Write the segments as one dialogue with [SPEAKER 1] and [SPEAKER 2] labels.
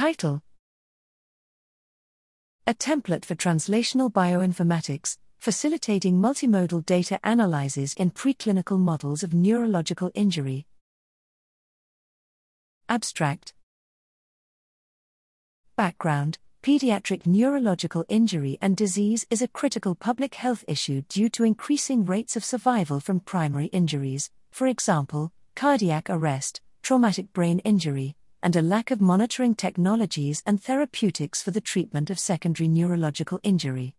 [SPEAKER 1] Title A template for translational bioinformatics, facilitating multimodal data analyses in preclinical models of neurological injury. Abstract Background Pediatric neurological injury and disease is a critical public health issue due to increasing rates of survival from primary injuries, for example, cardiac arrest, traumatic brain injury, and a lack of monitoring technologies and therapeutics for the treatment of secondary neurological injury.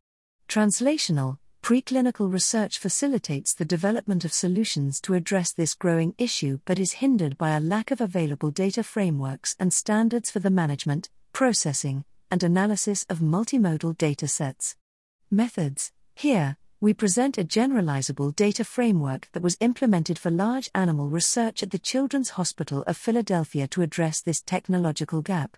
[SPEAKER 1] Translational, preclinical research facilitates the development of solutions to address this growing issue but is hindered by a lack of available data frameworks and standards for the management, processing, and analysis of multimodal datasets. Methods Here, we present a generalizable data framework that was implemented for large animal research at the Children's Hospital of Philadelphia to address this technological gap.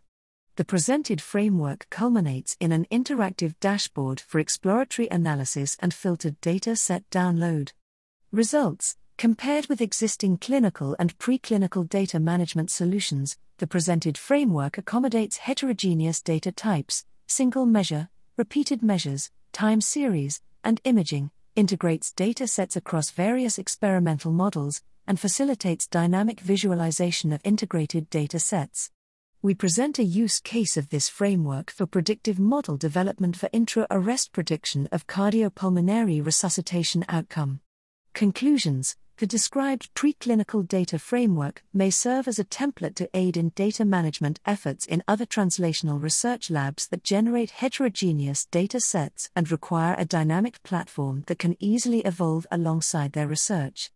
[SPEAKER 1] The presented framework culminates in an interactive dashboard for exploratory analysis and filtered data set download. Results Compared with existing clinical and preclinical data management solutions, the presented framework accommodates heterogeneous data types, single measure, repeated measures, time series, and imaging, integrates data sets across various experimental models, and facilitates dynamic visualization of integrated data sets. We present a use case of this framework for predictive model development for intra arrest prediction of cardiopulmonary resuscitation outcome. Conclusions the described preclinical data framework may serve as a template to aid in data management efforts in other translational research labs that generate heterogeneous data sets and require a dynamic platform that can easily evolve alongside their research.